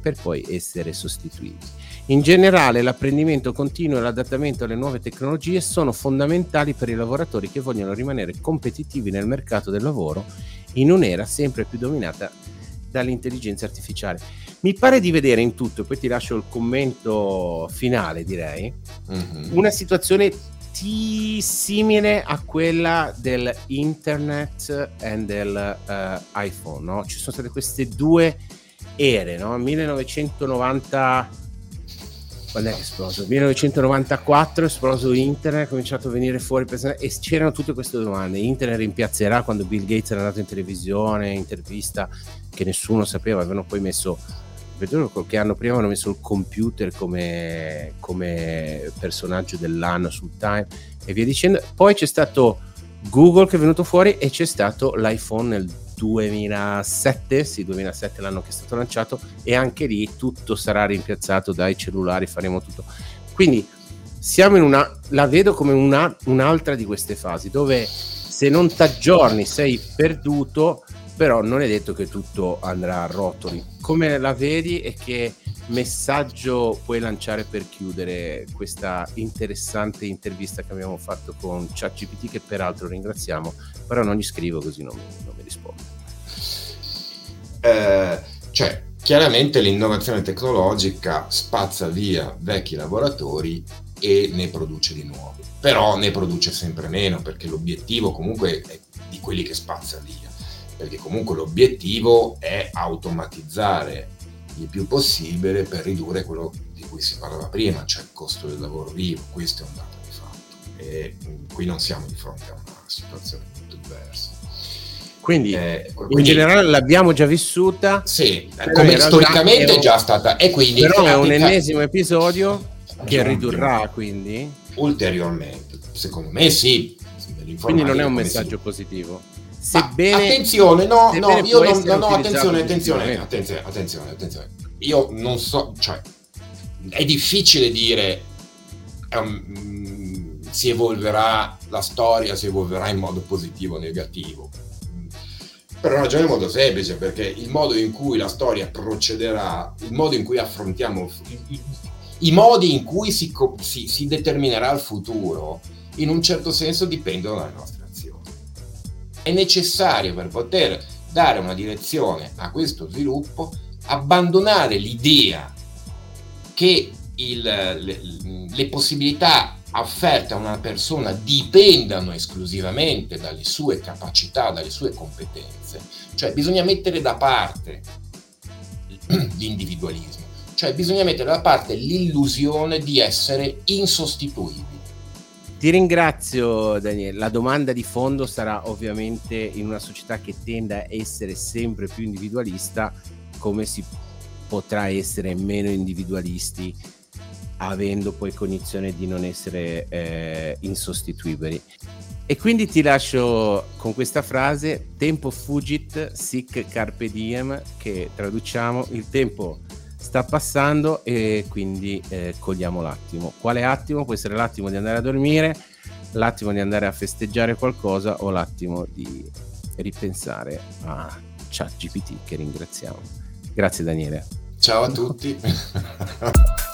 per poi essere sostituiti. In generale l'apprendimento continuo e l'adattamento alle nuove tecnologie sono fondamentali per i lavoratori che vogliono rimanere competitivi nel mercato del lavoro in un'era sempre più dominata dall'intelligenza artificiale. Mi pare di vedere in tutto, poi ti lascio il commento finale, direi, mm-hmm. una situazione simile a quella del internet e del uh, iPhone, no? Ci sono state queste due ere, no? 1990 quando è che esploso? 1994 è esploso internet, è cominciato a venire fuori e c'erano tutte queste domande. Internet rimpiazzerà quando Bill Gates era andato in televisione, intervista che nessuno sapeva, avevano poi messo vedo qualche anno prima hanno messo il computer come, come personaggio dell'anno sul Time e via dicendo. Poi c'è stato Google che è venuto fuori e c'è stato l'iPhone nel 2007, sì 2007 l'anno che è stato lanciato e anche lì tutto sarà rimpiazzato dai cellulari, faremo tutto. Quindi siamo in una, la vedo come una, un'altra di queste fasi dove se non ti aggiorni sei perduto però non è detto che tutto andrà a rotoli. Come la vedi e che messaggio puoi lanciare per chiudere questa interessante intervista che abbiamo fatto con ChatGPT, che peraltro ringraziamo, però non gli scrivo così non, non mi risponde. Eh, cioè, chiaramente l'innovazione tecnologica spazza via vecchi lavoratori e ne produce di nuovi, però ne produce sempre meno perché l'obiettivo comunque è di quelli che spazza via perché comunque l'obiettivo è automatizzare il più possibile per ridurre quello di cui si parlava prima, cioè il costo del lavoro vivo, questo è un dato di fatto e mm, qui non siamo di fronte a una situazione molto diversa. Quindi, eh, quindi in generale l'abbiamo già vissuta. Sì, come storicamente è già stata. E quindi però è un ennesimo episodio che ridurrà quindi ulteriormente. Secondo me sì. Quindi non è un messaggio si... positivo sebbene attenzione, no, no, io non, no, no attenzione, attenzione, attenzione, attenzione, attenzione. Io non so, cioè è difficile dire um, si evolverà la storia, si evolverà in modo positivo o negativo. Per una ragione molto semplice, perché il modo in cui la storia procederà, il modo in cui affrontiamo, i, i modi in cui si, si, si determinerà il futuro, in un certo senso dipendono dalle nostre. È necessario per poter dare una direzione a questo sviluppo abbandonare l'idea che il, le, le possibilità offerte a una persona dipendano esclusivamente dalle sue capacità, dalle sue competenze. Cioè bisogna mettere da parte l'individualismo, cioè bisogna mettere da parte l'illusione di essere insostituibili. Ti ringrazio Daniele, la domanda di fondo sarà ovviamente in una società che tende a essere sempre più individualista, come si potrà essere meno individualisti avendo poi cognizione di non essere eh, insostituibili. E quindi ti lascio con questa frase, tempo fugit sic carpe diem, che traduciamo, il tempo sta passando e quindi eh, cogliamo l'attimo. Quale attimo? Può essere l'attimo di andare a dormire, l'attimo di andare a festeggiare qualcosa o l'attimo di ripensare a ChatGPT che ringraziamo. Grazie Daniele. Ciao a tutti.